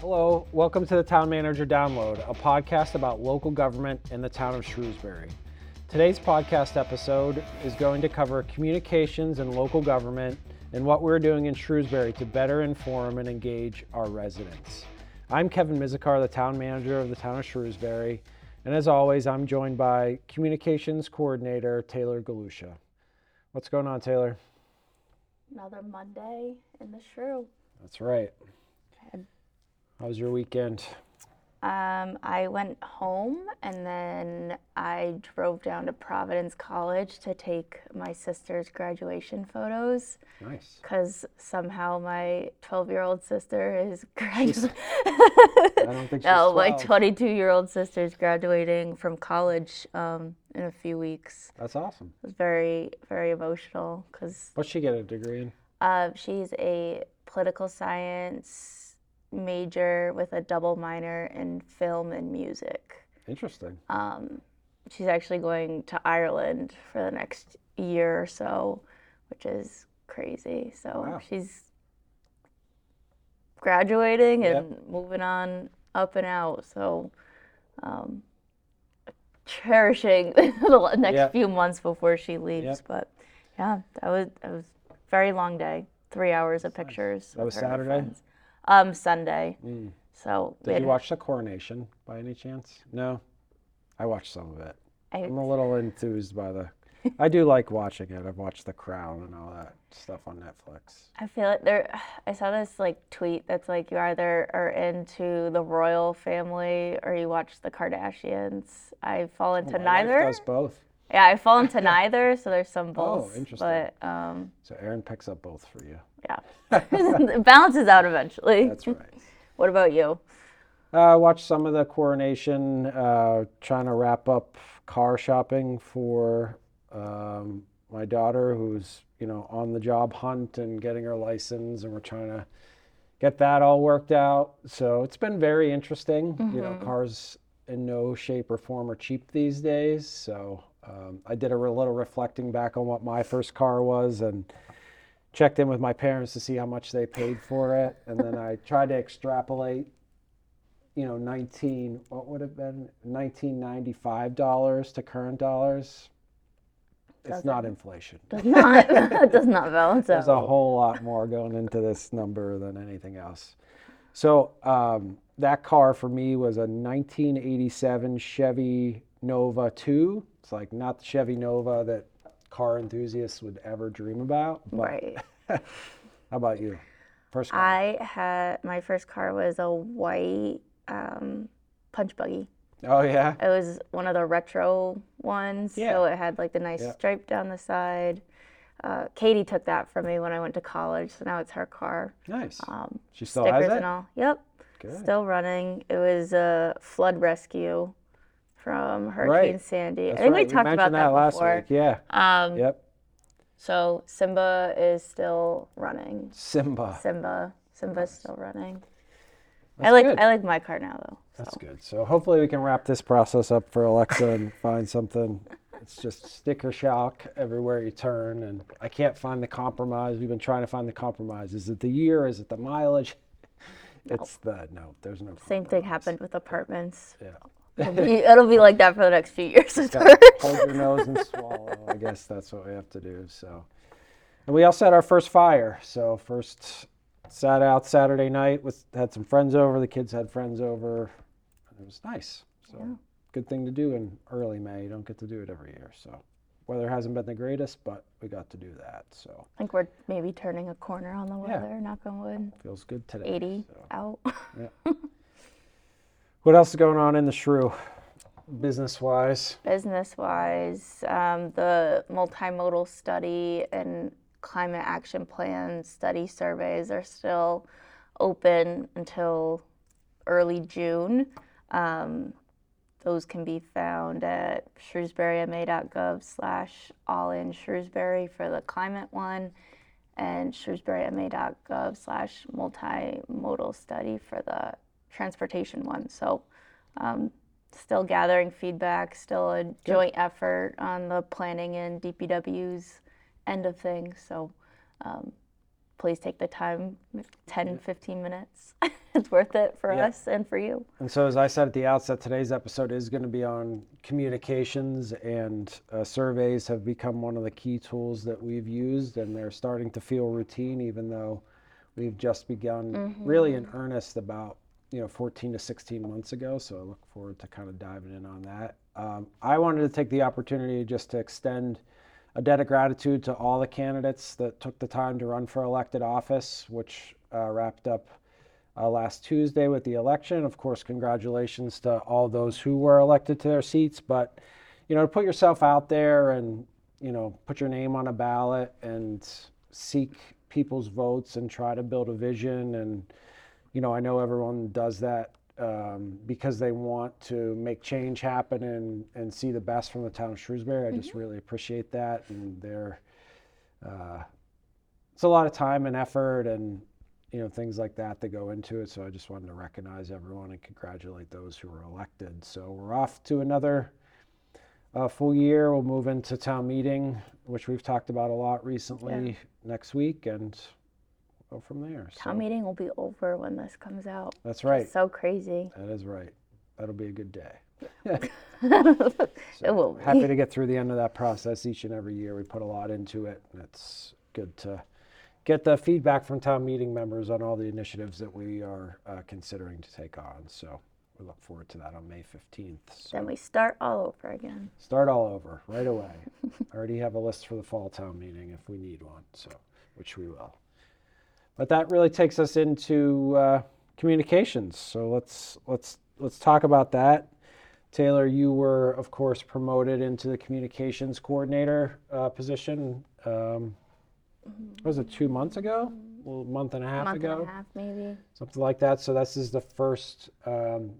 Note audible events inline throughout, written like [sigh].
Hello, welcome to the Town Manager Download, a podcast about local government in the town of Shrewsbury. Today's podcast episode is going to cover communications and local government and what we're doing in Shrewsbury to better inform and engage our residents. I'm Kevin Mizikar, the town manager of the town of Shrewsbury, and as always, I'm joined by communications coordinator Taylor Galusha. What's going on, Taylor? Another Monday in the shrew. That's right. How was your weekend? Um, I went home and then I drove down to Providence College to take my sister's graduation photos Nice. because somehow my 12 year old sister is [laughs] graduating. I don't think [laughs] she's no, my 22 year old sister is graduating from college um, in a few weeks. That's awesome. It was very, very emotional because What's she get a degree in? Uh, she's a political science major with a double minor in film and music. Interesting. Um, she's actually going to Ireland for the next year or so, which is crazy. So Wow. she's graduating Yep. and moving on up and out. So um, cherishing [laughs] the next Yep. few months before she leaves. Yep. But yeah, that was that was a very long day. Three hours of pictures. That was her and her Saturday? friends. Um, Sunday. Mm. So Did you watch the coronation by any chance? No. I watched some of it. I, I'm a little enthused by the. I do [laughs] like watching it. I've watched The Crown and all that stuff on Netflix. I feel like there. I saw this like tweet that's like you either are into the royal family or you watch the Kardashians. I fall into Oh, wife neither. does both. Yeah, I fall into [laughs] neither. So there's some both. Oh, interesting. But um, So Aaron picks up both for you. Yeah, [laughs] it balances out eventually. That's right. [laughs] What about you? I uh, watched some of the coronation, uh, trying to wrap up car shopping for um, my daughter, who's you know on the job hunt and getting her license, and we're trying to get that all worked out. So it's been very interesting. You know, cars in no shape or form are cheap these days. So um, I did a little reflecting back on what my first car was and checked in with my parents to see how much they paid for it, and then I tried to extrapolate you know, 19, what would have been 1995 dollars to current dollars. It's not inflation. Does not [laughs] [laughs] does not balance out. There's a whole lot more going into this number than anything else. So um, that car for me was a 1987 Chevy Nova 2. It's like not the Chevy Nova that car enthusiasts would ever dream about. Right. [laughs] how about you? First car. I had my first car was a white um, punch buggy. oh yeah. It was one of the retro ones, so Yeah. it had like the nice Yeah. stripe down the side. Uh, Katie took that from me when I went to college, so now it's her car. Nice. Um, she still has it. and all. Yep, Good. still running. It was a flood rescue from Hurricane Right. Sandy. That's I think right. we talked mentioned about that, last before. week. Yeah. Um, Yep. So Simba is still running. Simba. Simba, Simba's still running. That's I like good. I like my car now though. That's good. So hopefully we can wrap this process up for Alexa and [laughs] find something. It's just sticker shock everywhere you turn, and I can't find the compromise. We've been trying to find the compromise. Is it the year? Is it the mileage? [laughs] It's the no. There's no. Same thing happened with apartments. Yeah. It'll be, it'll be like that for the next few years. with Gotta her. hold your nose and swallow. I guess that's what we have to do. So, and we also had our first fire. So first sat out Saturday night with had some friends over. The kids had friends over. and It was nice. So good thing to do in early May. You don't get to do it every year. So weather hasn't been the greatest, but we got to do that. So I think we're maybe turning a corner on the Yeah. weather. Knock on wood. feels good today. 80 So. out. [laughs] What else is going on in the shrew, business wise? Business wise, um, the multimodal study and climate action plan study surveys are still open until early June. Um, those can be found at shrewsburyma.gov slash all in Shrewsbury for the climate one and shrewsburyma.gov slash multimodal study for the transportation one. So um, still gathering feedback, still a joint effort on the planning and DPW's end of things. So um, please take the time 10, 15 minutes. [laughs] it's worth it for Yeah. us and for you. And so, as I said at the outset, today's episode is going to be on communications, and uh, surveys have become one of the key tools that we've used, and they're starting to feel routine, even though we've just begun really in earnest about you know 14 to 16 months ago. So I look forward to kind of diving in on that. Um, I wanted to take the opportunity just to extend a debt of gratitude to all the candidates that took the time to run for elected office, which uh, wrapped up uh, last Tuesday with the election. Of course, congratulations to all those who were elected to their seats. But you know, to put yourself out there and you know, put your name on a ballot and seek people's votes and try to build a vision. And you know, I know everyone does that um, because they want to make change happen and and see the best from the town of Shrewsbury. I just really appreciate that, and they're. Uh, it's a lot of time and effort and you know things like that that go into it so i just wanted to recognize everyone and congratulate those who were elected so we're off to another uh, full year we'll move into town meeting which we've talked about a lot recently next week and go from there. Town so meeting will be over when this comes out. that's right. So crazy. that is right. That'll be a good day. [laughs] It will be. happy to get through the end of that process each and every year. We put a lot into it and it's good to get the feedback from town meeting members on all the initiatives that we are uh, considering to take on. So we look forward to that on may 15th so Then we start all over again. start all over right away. I [laughs] already have a list for the fall town meeting if we need one so which we will but that really takes us into uh, communications so let's let's let's talk about that Taylor, you were, of course, promoted into the communications coordinator uh, position. Um, was it two months ago? Well, a month and a half ago. month ago, and a half maybe. something like that. So this is the first um,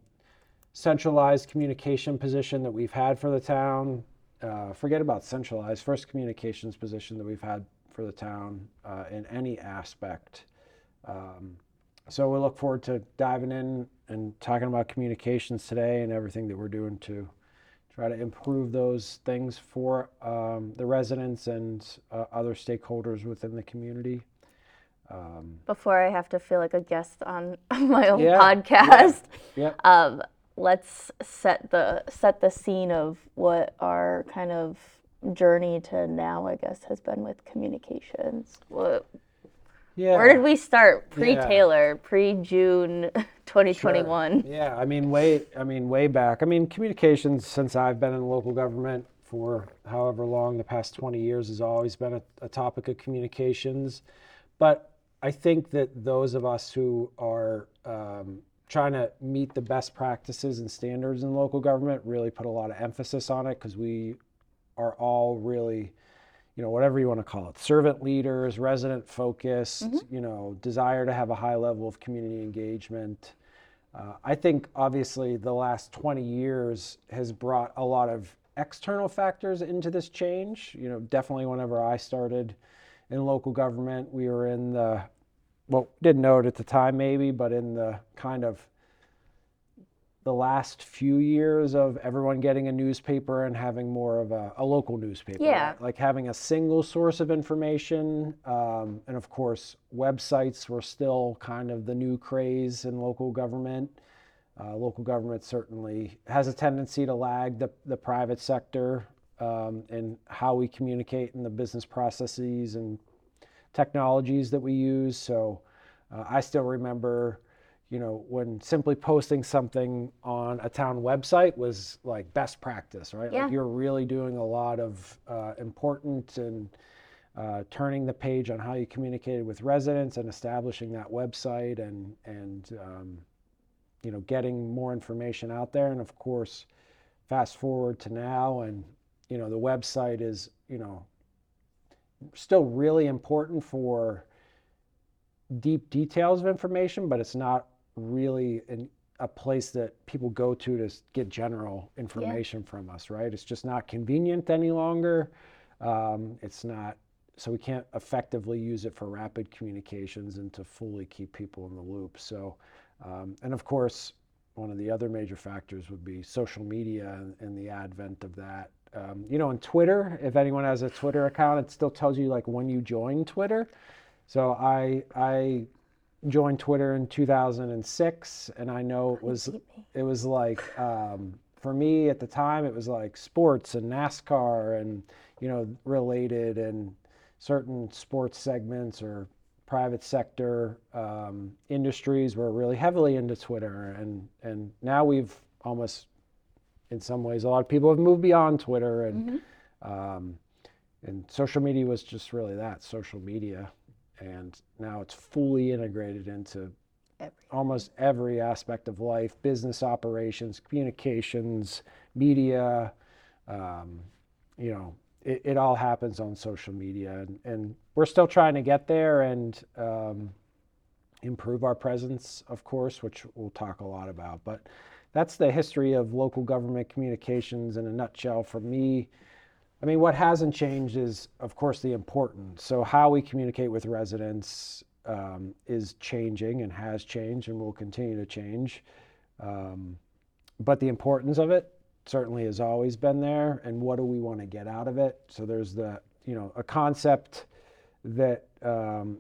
centralized communication position that we've had for the town. Uh, forget about centralized. First communications position that we've had for the town uh, in any aspect. Um, so we look forward to diving in and talking about communications today and everything that we're doing to try to improve those things for um, the residents and uh, other stakeholders within the community. Um, Before I have to feel like a guest on [laughs] my own Yeah, podcast, yep. um, let's set the set the scene of what our kind of journey to now, I guess, has been with communications. What, yeah. Where did we start? Pre Yeah. Taylor, pre June 2021. Yeah, I mean, way, I mean, way back. I mean, communications since I've been in local government for however long, the past 20 years, has always been a, a topic of communications. But I think that those of us who are um, trying to meet the best practices and standards in local government really put a lot of emphasis on it because we are all really you know, whatever you want to call it, servant leaders, resident focused, you know, desire to have a high level of community engagement. Uh, I think obviously the last 20 years has brought a lot of external factors into this change. You know, definitely whenever I started in local government, we were in the, well, didn't know it at the time maybe, but in the kind of the last few years of everyone getting a newspaper and having more of a, a local newspaper. Yeah. right? Like having a single source of information. Um, and of course, websites were still kind of the new craze in local government. Uh, local government certainly has a tendency to lag the, the private sector um, in how we communicate and the business processes and technologies that we use. So uh, I still remember, you know, when simply posting something on a town website was like best practice, right? Yeah. Like you're really doing a lot of uh, important and uh, turning the page on how you communicated with residents and establishing that website and and um, you know getting more information out there. And of course, fast forward to now, and you know the website is you know still really important for deep details of information, but it's not really an, a place that people go to to get general information from us, right? It's just not convenient any longer. Um, it's not, so we can't effectively use it for rapid communications and to fully keep people in the loop. So, um, and of course, one of the other major factors would be social media and, and the advent of that. Um, you know, on Twitter, if anyone has a Twitter account, it still tells you like when you join Twitter. So I I joined Twitter in 2006, and I know it was it was like um, for me at the time it was like sports and NASCAR and you know related and certain sports segments or private sector um, industries were really heavily into Twitter, and and now we've almost in some ways a lot of people have moved beyond Twitter and. Um, and social media was just really that social media and now it's fully integrated into Every- almost every aspect of life business operations communications media um, you know it, it all happens on social media and, and we're still trying to get there and um, improve our presence of course which we'll talk a lot about but that's the history of local government communications in a nutshell for me I mean, what hasn't changed is, of course, the importance. So, how we communicate with residents um, is changing and has changed and will continue to change. Um, but the importance of it certainly has always been there. And what do we want to get out of it? So, there's the, you know, a concept that um,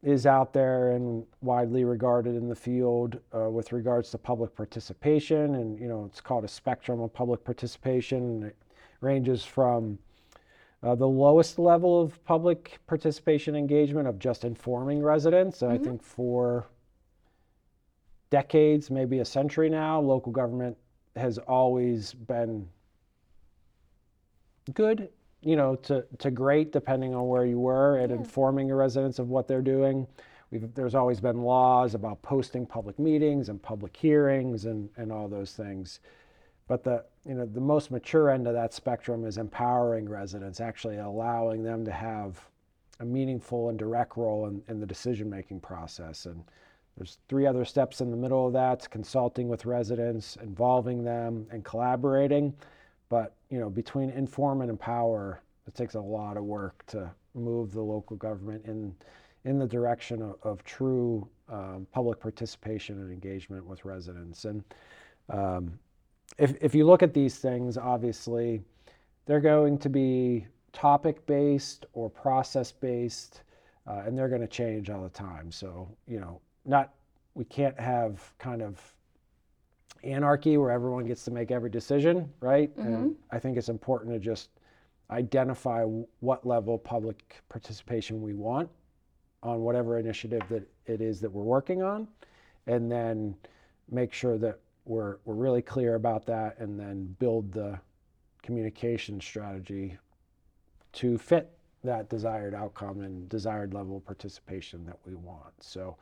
is out there and widely regarded in the field uh, with regards to public participation. And, you know, it's called a spectrum of public participation ranges from uh, the lowest level of public participation engagement of just informing residents. And I think for decades, maybe a century now, local government has always been good, you know, to, to great, depending on where you were, at informing your residents of what they're doing. We've, there's always been laws about posting public meetings and public hearings and, and all those things. But the you know the most mature end of that spectrum is empowering residents, actually allowing them to have a meaningful and direct role in, in the decision making process. And there's three other steps in the middle of that: consulting with residents, involving them, and collaborating. But you know between inform and empower, it takes a lot of work to move the local government in in the direction of, of true um, public participation and engagement with residents. And um, if, if you look at these things, obviously, they're going to be topic based or process based, uh, and they're going to change all the time. So, you know, not we can't have kind of anarchy where everyone gets to make every decision, right? And I think it's important to just identify what level of public participation we want on whatever initiative that it is that we're working on, and then make sure that we're, we're really clear about that and then build the communication strategy to fit that desired outcome and desired level of participation that we want. So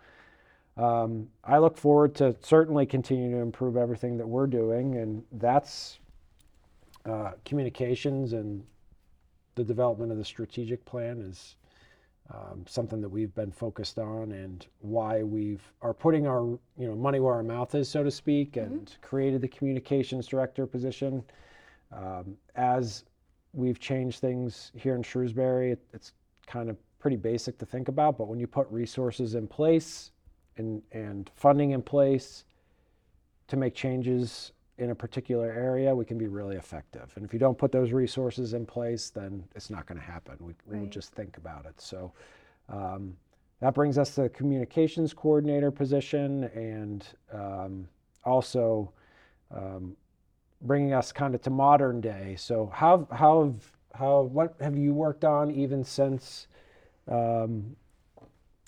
um, I look forward to certainly continue to improve everything that we're doing, and that's uh, communications and the development of the strategic plan is um, something that we've been focused on and why we've are putting our you know money where our mouth is so to speak and created the communications director position. Um, as we've changed things here in shrewsbury it, it's kind of pretty basic to think about but when you put resources in place and and funding in place to make changes in a particular area, we can be really effective. And if you don't put those resources in place, then it's not going to happen. We, we'll just think about it. So um, that brings us to the communications coordinator position and um, also um, bringing us kind of to modern day. So how, how, have, how, what have you worked on even since um,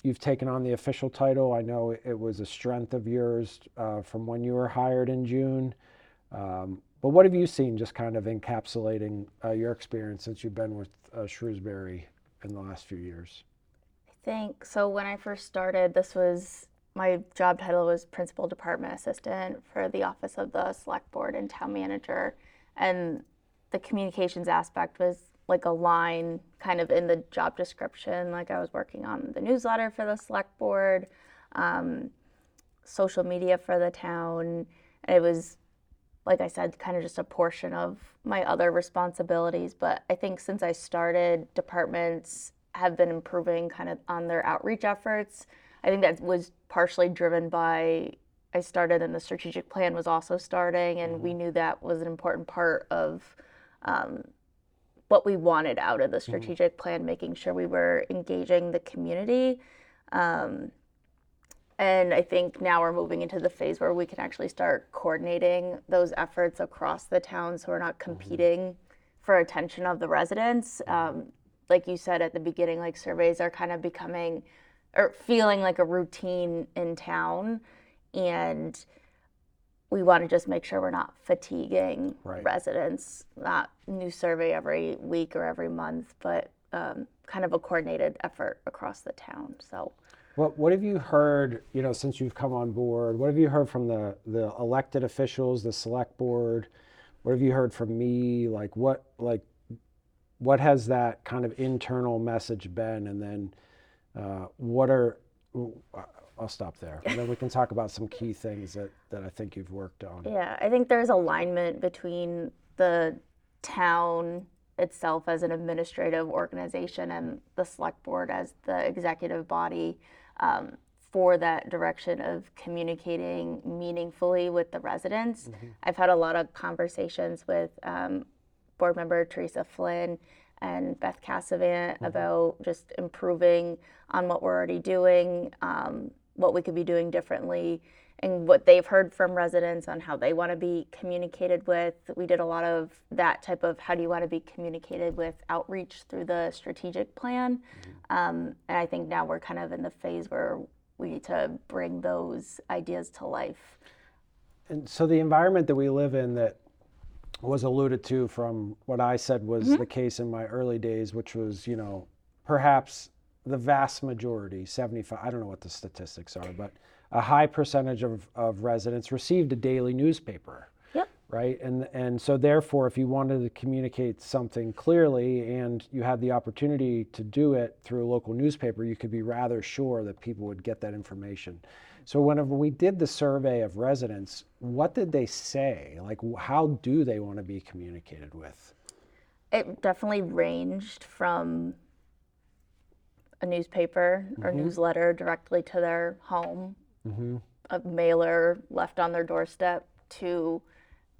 you've taken on the official title. I know it was a strength of yours uh, from when you were hired in June. Um, but what have you seen, just kind of encapsulating uh, your experience since you've been with uh, Shrewsbury in the last few years? I think so. When I first started, this was my job title was principal department assistant for the office of the select board and town manager, and the communications aspect was like a line kind of in the job description. Like I was working on the newsletter for the select board, um, social media for the town. And It was like I said, kind of just a portion of my other responsibilities. But I think since I started, departments have been improving kind of on their outreach efforts. I think that was partially driven by I started and the strategic plan was also starting, and we knew that was an important part of um, what we wanted out of the strategic plan, making sure we were engaging the community. Um, and I think now we're moving into the phase where we can actually start coordinating those efforts across the town so we're not competing for attention of the residents. Um, like you said at the beginning, like surveys are kind of becoming or feeling like a routine in town. And we want to just make sure we're not fatiguing Right. residents, not new survey every week or every month, but um, kind of a coordinated effort across the town. So. What What have you heard? You know, since you've come on board, what have you heard from the the elected officials, the select board? What have you heard from me? Like what like what has that kind of internal message been? And then uh, what are I'll stop there, and then we can talk about some key things that that I think you've worked on. Yeah, I think there's alignment between the town itself as an administrative organization and the select board as the executive body um, for that direction of communicating meaningfully with the residents. I've had a lot of conversations with um, board member Teresa Flynn and Beth Casavant about just improving on what we're already doing, um, what we could be doing differently, and what they've heard from residents on how they want to be communicated with. We did a lot of that type of how do you want to be communicated with outreach through the strategic plan. Um, and I think now we're kind of in the phase where we need to bring those ideas to life. And so the environment that we live in that was alluded to from what I said was the case in my early days, which was, you know, perhaps the vast majority, 75, I don't know what the statistics are, but a high percentage of, of residents received a daily newspaper. Yep. Right. And, and so, therefore, if you wanted to communicate something clearly and you had the opportunity to do it through a local newspaper, you could be rather sure that people would get that information. So, whenever we did the survey of residents, what did they say? Like, how do they want to be communicated with? it definitely ranged from a newspaper or mm-hmm. newsletter directly to their home, mm-hmm. a mailer left on their doorstep, to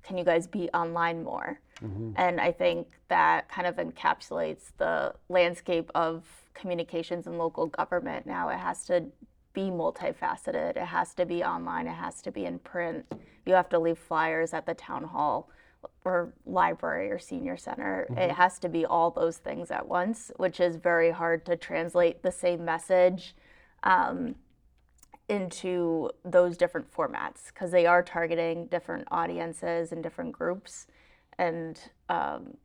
can you guys be online more? Mm-hmm. And I think that kind of encapsulates the landscape of communications in local government now. It has to be multifaceted, it has to be online, it has to be in print. You have to leave flyers at the town hall or library or senior center. It has to be all those things at once, which is very hard to translate the same message um, into those different formats because they are targeting different audiences and different groups. And, um,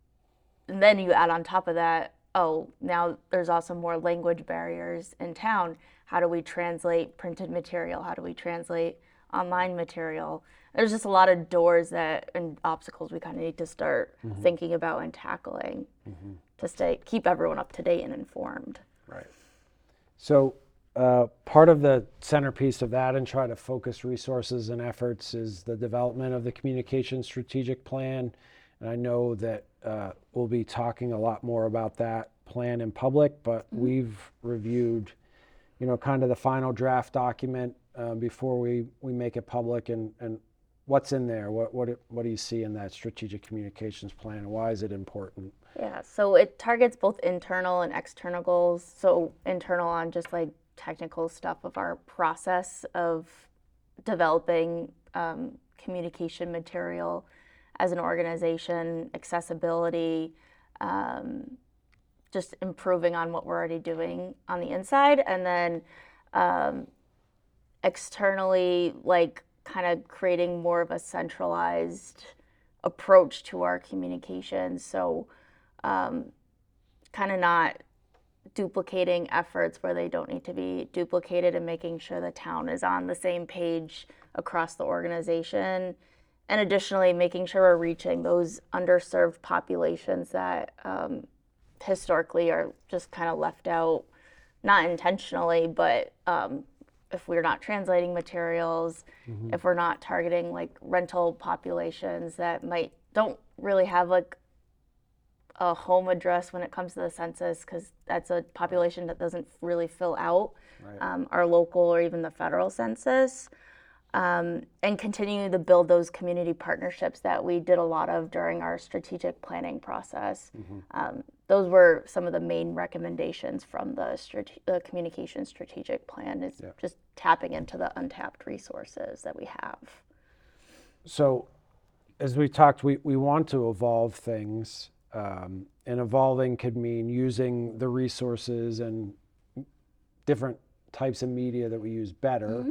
and then you add on top of that, oh, now there's also more language barriers in town. How do we translate printed material? How do we translate online material? There's just a lot of doors that and obstacles we kind of need to start thinking about and tackling to stay keep everyone up to date and informed. Right. So, uh, part of the centerpiece of that and try to focus resources and efforts is the development of the communication strategic plan. And I know that uh, we'll be talking a lot more about that plan in public, but we've reviewed, you know, kind of the final draft document uh, before we, we make it public and, and what's in there? What, what, what do you see in that strategic communications plan? and Why is it important? Yeah, so it targets both internal and external goals. So internal on just like technical stuff of our process of developing um, communication material as an organization, accessibility, um, just improving on what we're already doing on the inside, and then um, externally, like kind of creating more of a centralized approach to our communication. So, um, kind of not duplicating efforts where they don't need to be duplicated and making sure the town is on the same page across the organization. And additionally, making sure we're reaching those underserved populations that um, historically are just kind of left out, not intentionally, but um, if we're not translating materials, if we're not targeting like rental populations that might don't really have like a home address when it comes to the census because that's a population that doesn't really fill out Right. um, our local or even the federal census. um, and continue to build those community partnerships that we did a lot of during our strategic planning process. Um, those were some of the main recommendations from the, strate- the communication strategic plan is just tapping into the untapped resources that we have. So, as we talked, we, we want to evolve things, um, and evolving could mean using the resources and different types of media that we use better,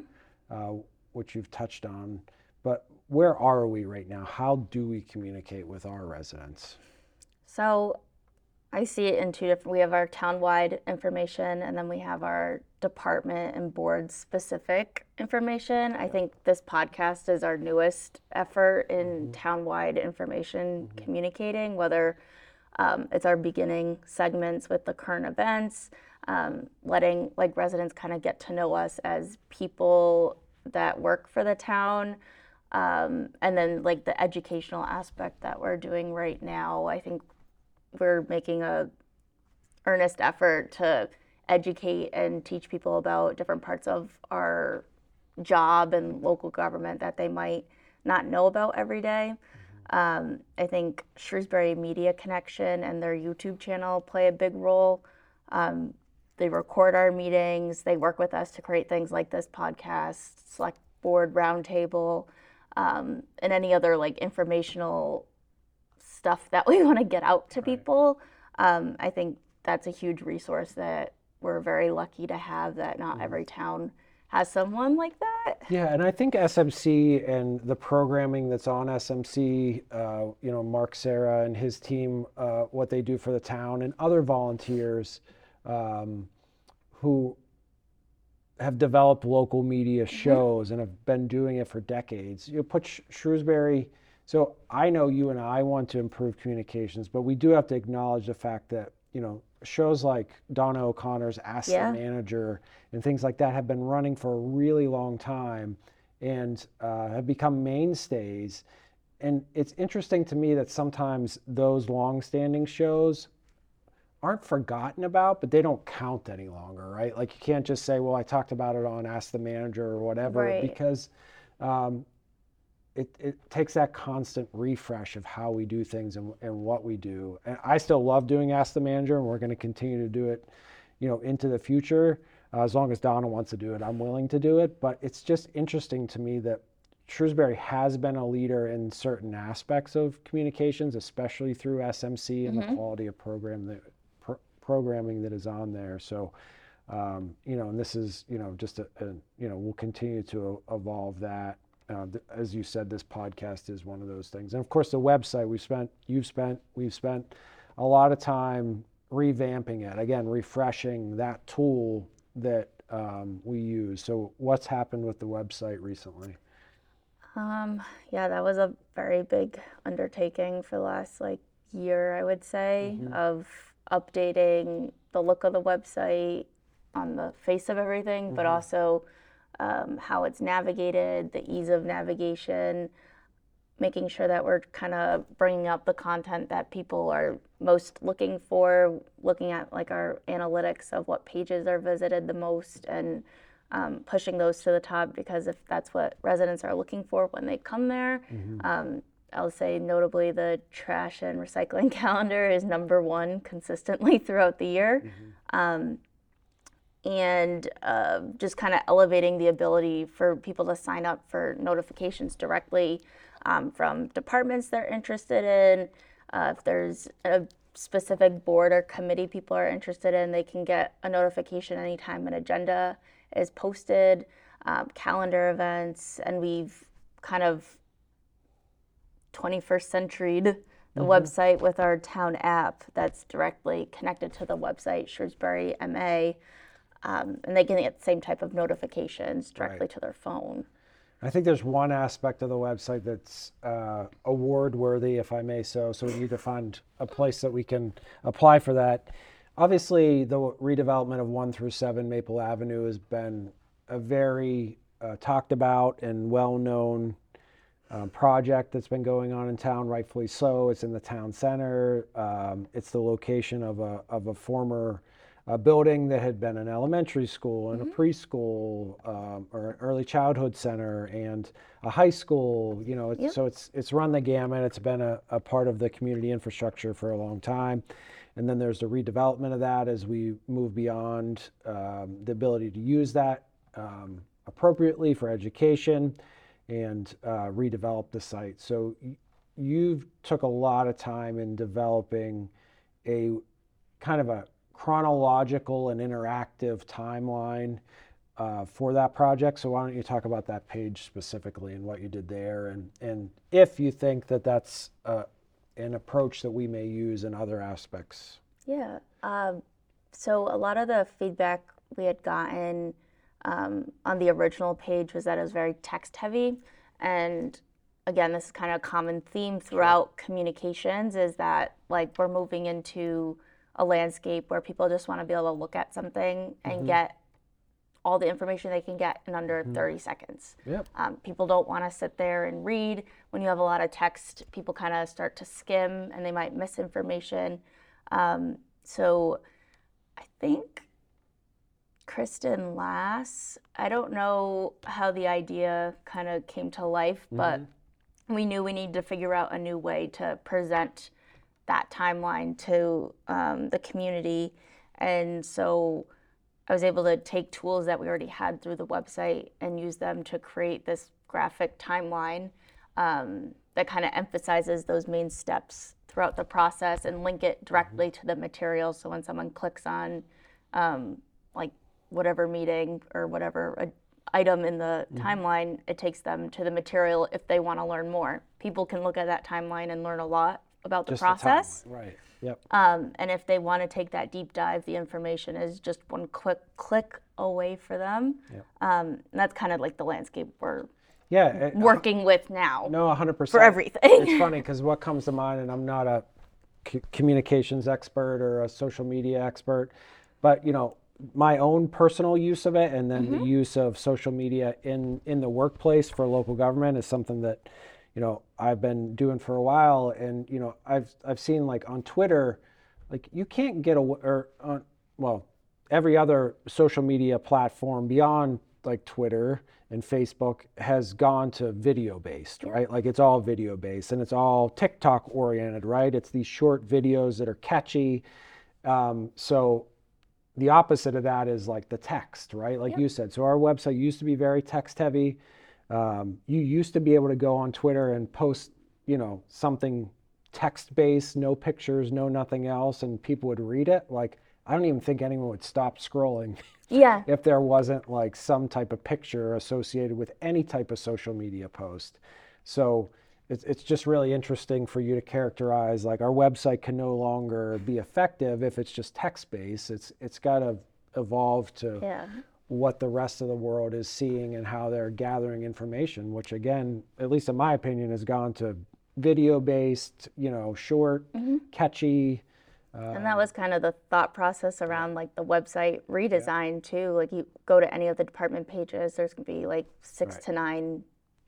uh, which you've touched on. But where are we right now? How do we communicate with our residents? So I see it in two different. We have our town-wide information, and then we have our department and board specific information. I think this podcast is our newest effort in town-wide information communicating, whether um, it's our beginning segments with the current events, um, letting like residents kind of get to know us as people that work for the town. Um, and then like the educational aspect that we're doing right now, I think we're making a earnest effort to educate and teach people about different parts of our job and local government that they might not know about every day. Um, I think Shrewsbury Media Connection and their YouTube channel play a big role. Um, they record our meetings. They work with us to create things like this podcast, select board roundtable, um, and any other like informational stuff that we [laughs] want to get out to people. Um, I think that's a huge resource that we're very lucky to have. That not every town has someone like that. Yeah, and I think SMC and the programming that's on SMC, uh, you know, Mark Sarah and his team, uh, what they do for the town, and other volunteers um, who have developed local media shows and have been doing it for decades. You put Sh- Shrewsbury. So I know you and I want to improve communications, but we do have to acknowledge the fact that you know shows like Donna O'Connor's Ask Yeah. the Manager and things like that have been running for a really long time and uh, have become mainstays. And it's interesting to me that sometimes those long-standing shows aren't forgotten about, but they don't count any longer, right? Like you can't just say, "Well, I talked about it on Ask the Manager" or whatever, Right. because um, it, it takes that constant refresh of how we do things and, and what we do. And I still love doing Ask the Manager, and we're going to continue to do it, you know, into the future. Uh, as long as Donna wants to do it, I'm willing to do it. But it's just interesting to me that Shrewsbury has been a leader in certain aspects of communications, especially through SMC and the quality of program that pro- programming that is on there. So, um, you know, and this is you know just a, a you know we'll continue to evolve that. Uh, th- as you said, this podcast is one of those things, and of course the website we've spent, you've spent, we've spent a lot of time revamping it again, refreshing that tool that um, we use. So, what's happened with the website recently? Um, yeah, that was a very big undertaking for the last like year, I would say, of updating the look of the website on the face of everything, but also um, how it's navigated, the ease of navigation, making sure that we're kind of bringing up the content that people are most looking for, looking at like our analytics of what pages are visited the most and um, pushing those to the top because if that's what residents are looking for when they come there, um, I'll say notably the trash and recycling [laughs] calendar is number one consistently throughout the year. Um, and uh, just kind of elevating the ability for people to sign up for notifications directly um, from departments they're interested in. Uh, if there's a specific board or committee people are interested in, they can get a notification anytime an agenda is posted, um, calendar events, and we've kind of 21st century the website with our town app that's directly connected to the website, Shrewsbury MA. Um, and they can get the same type of notifications directly to their phone. I think there's one aspect of the website that's uh, award worthy, if I may so. So we need to find a place that we can apply for that. Obviously, the redevelopment of one through seven Maple Avenue has been a very uh, talked about and well known um, project that's been going on in town, rightfully so. It's in the town center. Um, it's the location of a, of a former a building that had been an elementary school and Mm-hmm. a preschool um, or an early childhood center and a high school. You know, it's, Yep. so it's it's run the gamut. It's been a, a part of the community infrastructure for a long time. And then there's the redevelopment of that as we move beyond um, the ability to use that um, appropriately for education and uh, redevelop the site. So y- you've took a lot of time in developing a kind of a chronological and interactive timeline uh, for that project. So why don't you talk about that page specifically and what you did there, and and if you think that that's uh, an approach that we may use in other aspects. Yeah. Um, so a lot of the feedback we had gotten um, on the original page was that it was very text heavy. And again, this is kind of a common theme throughout communications is that like we're moving into a landscape where people just want to be able to look at something and get all the information they can get in under 30 seconds. Yep. Um, people don't want to sit there and read. When you have a lot of text, people kind of start to skim and they might miss information. Um, so I think Kristen Las, I don't know how the idea kind of came to life, but we knew we needed to figure out a new way to present that timeline to um, the community. And so I was able to take tools that we already had through the website and use them to create this graphic timeline um, that kind of emphasizes those main steps throughout the process and link it directly to the material. So when someone clicks on um, like whatever meeting or whatever uh, item in the timeline, it takes them to the material if they want to learn more. People can look at that timeline and learn a lot about the Just process. timeline, right? Yep. Um, and if they want to take that deep dive, the information is just one quick click away for them. Um, and that's kind of like the landscape we're Yeah. it- working with now No, 100%. for everything. it's funny because what comes to mind, and I'm not a c- communications expert or a social media expert, but you know, my own personal use of it, and then the use of social media in in the workplace for local government is something that, you know, I've been doing for a while, and you know, I've I've seen like on Twitter, like you can't get a or on well, every other social media platform beyond like Twitter and Facebook has gone to video based, right? Like it's all video based and it's all TikTok oriented, right? It's these short videos that are catchy. Um, so the opposite of that is like the text, right? Like you said. So our website used to be very text heavy. Um, you used to be able to go on Twitter and post, you know, something text based, no pictures, no nothing else, and people would read it. Like I don't even think anyone would stop scrolling [laughs] yeah. if there wasn't like some type of picture associated with any type of social media post. So it's, it's just really interesting for you to characterize like our website can no longer be effective if it's just text based. It's it's got to evolve to Yeah. What the rest of the world is seeing and how they're gathering information, which again, at least in my opinion, has gone to video based, you know, short, mm-hmm. catchy. Uh, and that was kind of the thought process around like the website redesign too. Like you go to any of the department pages, there's gonna be like six Right. to nine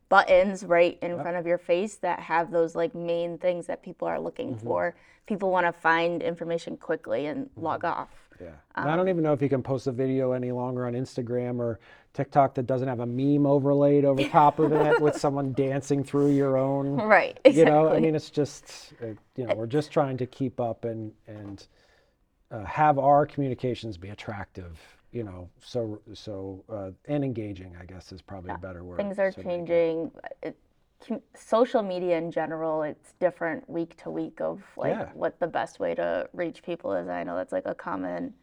buttons right in front of your face that have those like main things that people are looking Mm-hmm. for. People want to find information quickly and log off. Yeah. And I don't even know if you can post a video any longer on Instagram or TikTok that doesn't have a meme overlaid over [laughs] top of it with someone dancing through your own. Right. Exactly. You know, I mean, it's just, uh, you know, we're just trying to keep up and and uh, have our communications be attractive. You know, so so uh, and engaging. I guess is probably a better word. things are So- changing. It, social media in general, it's different week to week of like Yeah. what the best way to reach people is. I know that's like a common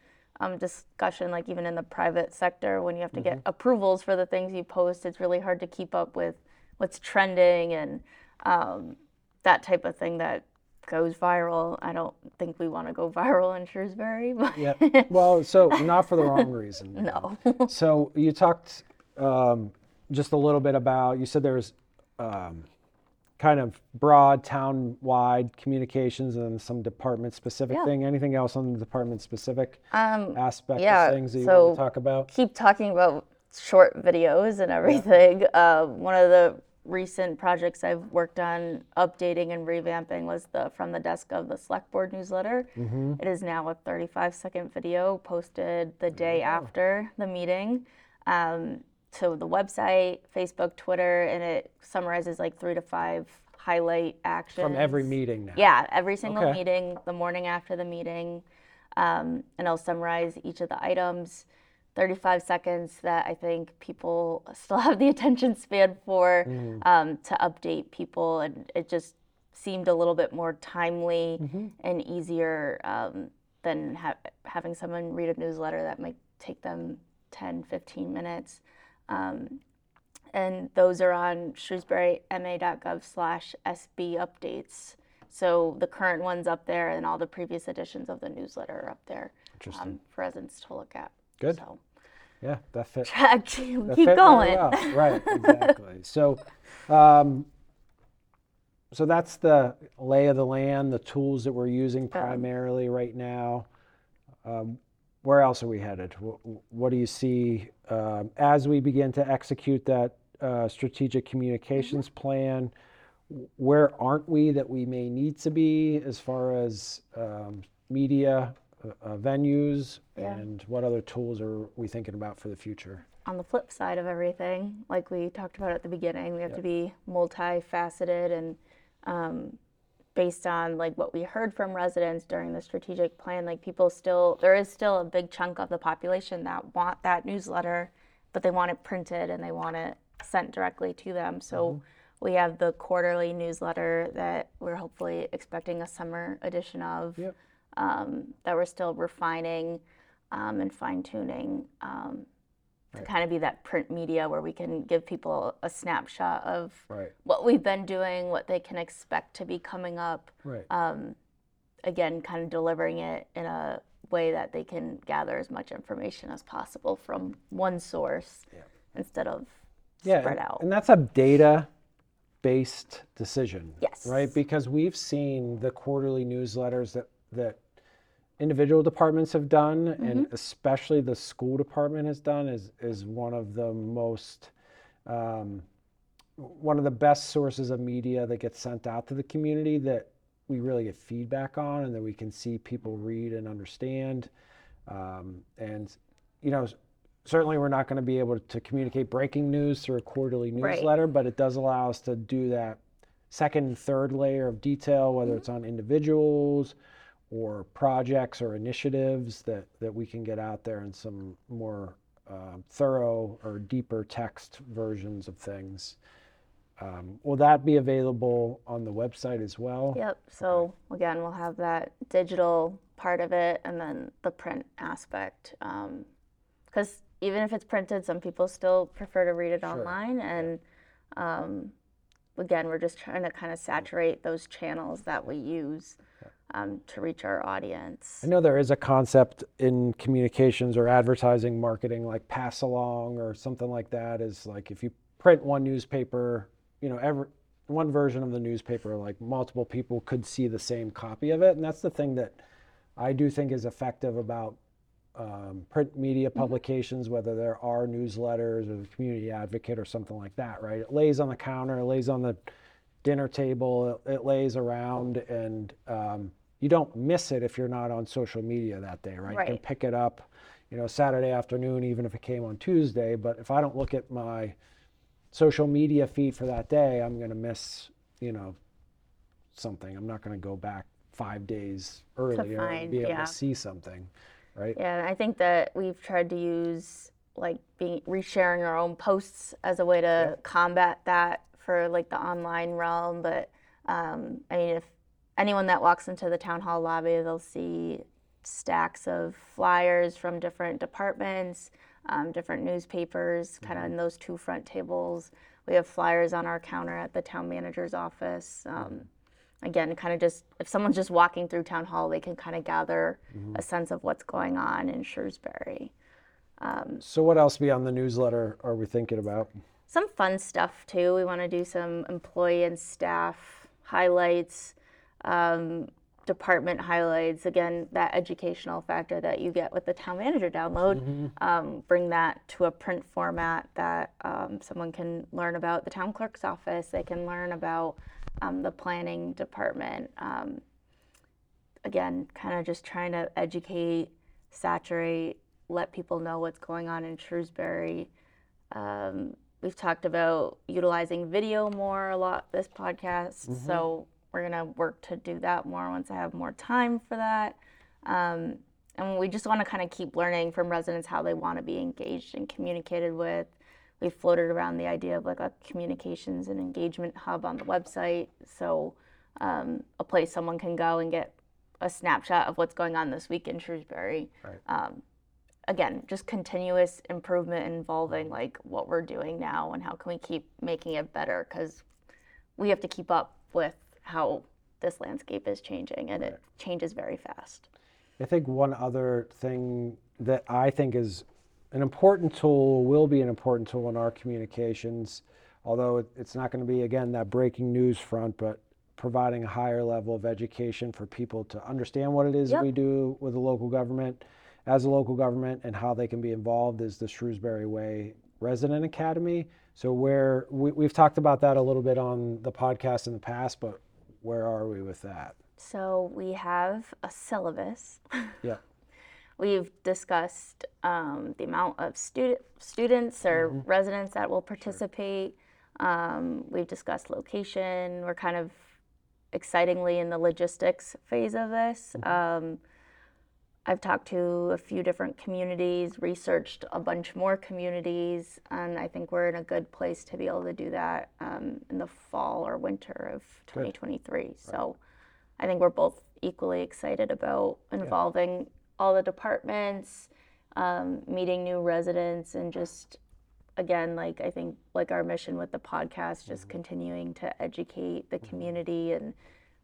um, discussion, like even in the private sector, when you have to get Mm-hmm. approvals for the things you post, it's really hard to keep up with what's trending and um, that type of thing that goes viral. I don't think we want to go [laughs] viral in Shrewsbury, but Yeah. Well, so not for the wrong [laughs] reason. no. So you talked um, just a little bit about. You said there's um, kind of broad town-wide communications and some department-specific Yeah. thing. Anything else on the department-specific Um, aspect yeah, of things that you so- want to talk about? keep talking about short videos and everything. Uh, one of the recent projects I've worked on updating and revamping was the From the Desk of the Select Board newsletter. It is now a 35 second video posted the day after the meeting. Um, to the website, Facebook, Twitter, and it summarizes like three to five highlight actions. From every meeting now. Yeah, every single Okay. meeting, the morning after the meeting, um, and I'll summarize each of the items. 35 seconds that I think people [laughs] still have the attention span for um, to update people, and it just seemed a little bit more timely and easier um, than ha- having someone read a newsletter that might take them 10, 15 minutes. Um, and those are on shrewsburyma.gov slash sb updates. So the current one's up there and all the previous editions of the newsletter are up there um, for residents to look at Good. so Yeah, that fit. track keep fit going well. [laughs] Right, exactly. so, um, so that's the lay of the land, the tools that we're using primarily right now. Um, where else are we headed? Wh- What do you see um, as we begin to execute that uh, strategic communications Mm-hmm. plan? Where aren't we that we may need to be as far as um, media uh, venues, Yeah. and what other tools are we thinking about for the future? on the flip side of everything, like we talked about at the beginning, we have to be multifaceted and um, based on like what we heard from residents during the strategic plan, like people still there is still a big chunk of the population that want that newsletter, but they want it printed and they want it sent directly to them. So we have the quarterly newsletter that we're hopefully expecting a summer edition of Yep. Um, that we're still refining um, and fine tuning um, to kind of be that print media where we can give people a snapshot of Right. what we've been doing, what they can expect to be coming up. Right. Um, again, kind of delivering it in a way that they can gather as much information as possible from one source instead of yeah, spread and, out. and that's a data based decision. Yes. Right? Because we've seen the quarterly newsletters that that individual departments have done and Mm-hmm. especially the school department has done is is one of the most um, one of the best sources of media that gets sent out to the community that we really get feedback on and that we can see people read and understand um, and you know certainly we're not going to be able to communicate breaking news through a quarterly Right. newsletter but it does allow us to do that second and third layer of detail whether it's on individuals or projects or initiatives that, that we can get out there in some more uh, thorough or deeper text versions of things um, will that be available on the website as well Yep. So again, we'll have that digital part of it and then the print aspect. Because even if it's printed, some people still prefer to read it online. And um, again, we're just trying to kind of saturate those channels that we use um, to reach our audience. I know there is a concept in communications or advertising marketing like pass along or something like that is like if you print one newspaper, you know, every one version of the newspaper, like multiple people could see the same copy of it. And that's the thing that I do think is effective about um, print media publications, whether there are newsletters or the community advocate or something like that, right? It lays on the counter, it lays on the dinner table, it, it lays around, and um, you don't miss it if you're not on social media that day, right? You can pick it up, you know, Saturday afternoon, even if it came on Tuesday. But if I don't look at my social media feed for that day, I'm going to miss, you know, something. I'm not going to go back five days earlier and find, be able yeah. to see something, right? Yeah, I think that we've tried to use like being resharing our own posts as a way to combat that for like the online realm. But um, I mean, if anyone that walks into the town hall lobby, they'll see stacks of flyers from different departments, um, different newspapers, kind of in those two front tables. We have flyers on our counter at the town manager's office. Um, again, kind of just if someone's just walking through town hall, they can kind of gather a sense of what's going on in Shrewsbury. So what else beyond the newsletter are we thinking about? Some fun stuff too. We want to do some employee and staff highlights. Um, department highlights again that educational factor that you get with the town manager download um, bring that to a print format that um, someone can learn about the town clerk's office they can learn about um, the planning department um, again kind of just trying to educate saturate let people know what's going on in shrewsbury. Um, we've talked about utilizing video more a lot this podcast so we're going to work to do that more once i have more time for that. Um, and we just want to kind of keep learning from residents how they want to be engaged and communicated with. We floated around the idea of like a communications and engagement hub on the website. So um, a place someone can go and get a snapshot of what's going on this week in shrewsbury. Right. um, again just continuous improvement involving like what we're doing now and how can we keep making it better because we have to keep up with how this landscape is changing and it changes very fast I think one other thing that I think is an important tool, will be an important tool in our communications, although it's not going to be, again, that breaking news front, but providing a higher level of education for people to understand what it is Yep. we do with the local government, as a local government, and how they can be involved is the Shrewsbury Way Resident Academy. So where we, we've talked about that a little bit on the podcast in the past, but where are we with that? so we have a syllabus [laughs] Yeah. We've discussed um, the amount of student, students or residents that will participate. Um, we've discussed location. We're kind of excitingly in the logistics phase of this. Um, I've talked to a few different communities, researched a bunch more communities, and I think we're in a good place to be able to do that um, in the fall or winter of 2023. So I think we're both equally excited about involving all the departments, um, meeting new residents, and just again, like I think, like our mission with the podcast, just continuing to educate the community, and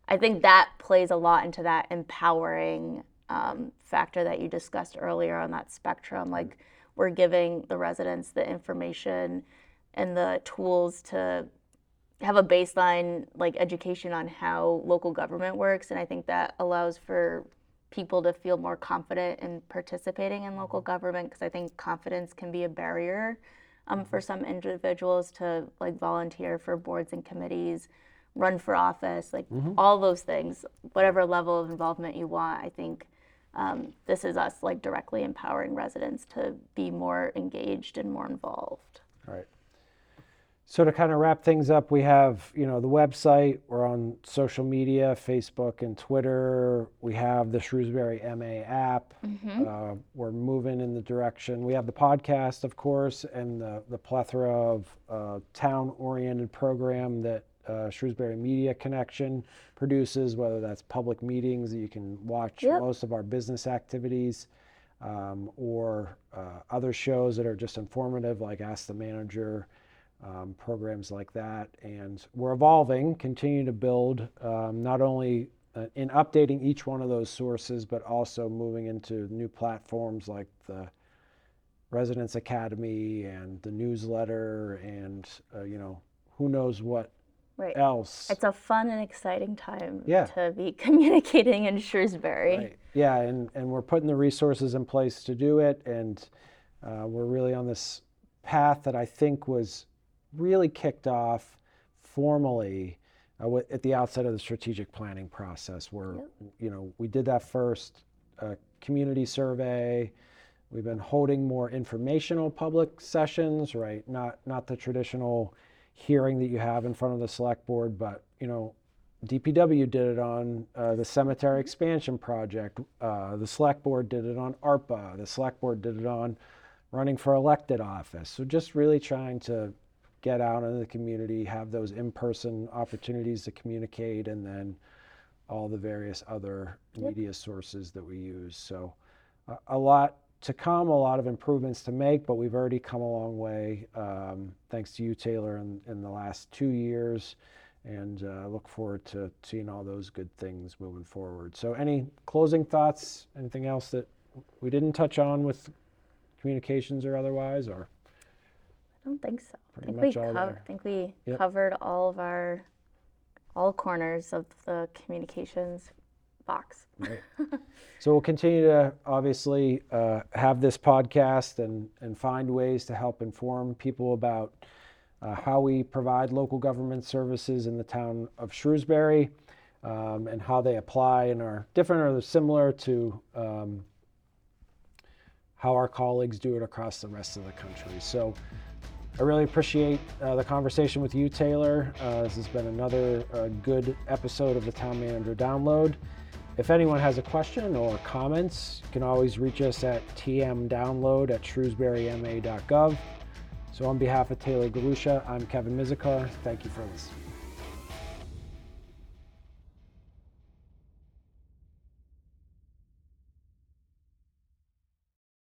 I think that plays a lot into that empowering um, factor that you discussed earlier on that spectrum. Like we're giving the residents the information and the tools to have a baseline like education on how local government works and i think that allows for people to feel more confident in participating in local government because i think confidence can be a barrier um, for some individuals to like volunteer for boards and committees run for office like all those things whatever level of involvement you want i think um, this is us like directly empowering residents to be more engaged and more involved All right. So to kind of wrap things up, we have, you know, the website, we're on social media, Facebook and Twitter. We have the Shrewsbury MA app. Uh, we're moving in the direction. We have the podcast, of course, and the, the plethora of uh, town-oriented program that uh, Shrewsbury Media Connection produces, whether that's public meetings that you can watch Yep. most of our business activities um, or uh, other shows that are just informative, like Ask the Manager, um, programs like that. And we're evolving, continue to build, um, not only uh, in updating each one of those sources, but also moving into new platforms like the Residence Academy and the newsletter, and uh, you know, who knows what right else. It's a fun and exciting time Yeah. to be [laughs] communicating in Shrewsbury. Right. Yeah, and, and we're putting the resources in place to do it, and uh, we're really on this path that I think was really kicked off formally uh, at the outset of the strategic planning process, where you know we did that first uh, community survey. We've been holding more informational public sessions, right? Not not the traditional hearing that you have in front of the select board, but you know, DPW did it on uh, the cemetery expansion project. Uh, the select board did it on ARPA. The select board did it on running for elected office. So just really trying to get out into the community, have those in-person opportunities to communicate, and then all the various other media sources that we use. So a, a lot to come, a lot of improvements to make, but we've already come a long way, um, thanks to you, Taylor, in, in the last two years. And uh, look forward to seeing all those good things moving forward. So, any closing thoughts? Anything else that we didn't touch on with communications or otherwise? Or I don't think so. I Pretty think we much all there. think we Yep. covered all of our all corners of the communications box. Right. [laughs] so we'll continue to obviously uh, have this podcast and, and find ways to help inform people about uh, how we provide local government services in the town of Shrewsbury um, and how they apply and are different or similar to um, how our colleagues do it across the rest of the country. So I really appreciate uh, the conversation with you, Taylor. Uh, this has been another uh, good episode of the Town Manager Download. If anyone has a question or comments, you can always reach us at tmdownload at shrewsburyma.gov. So, on behalf of Taylor Galusha, I'm Kevin Mizikar. Thank you for listening.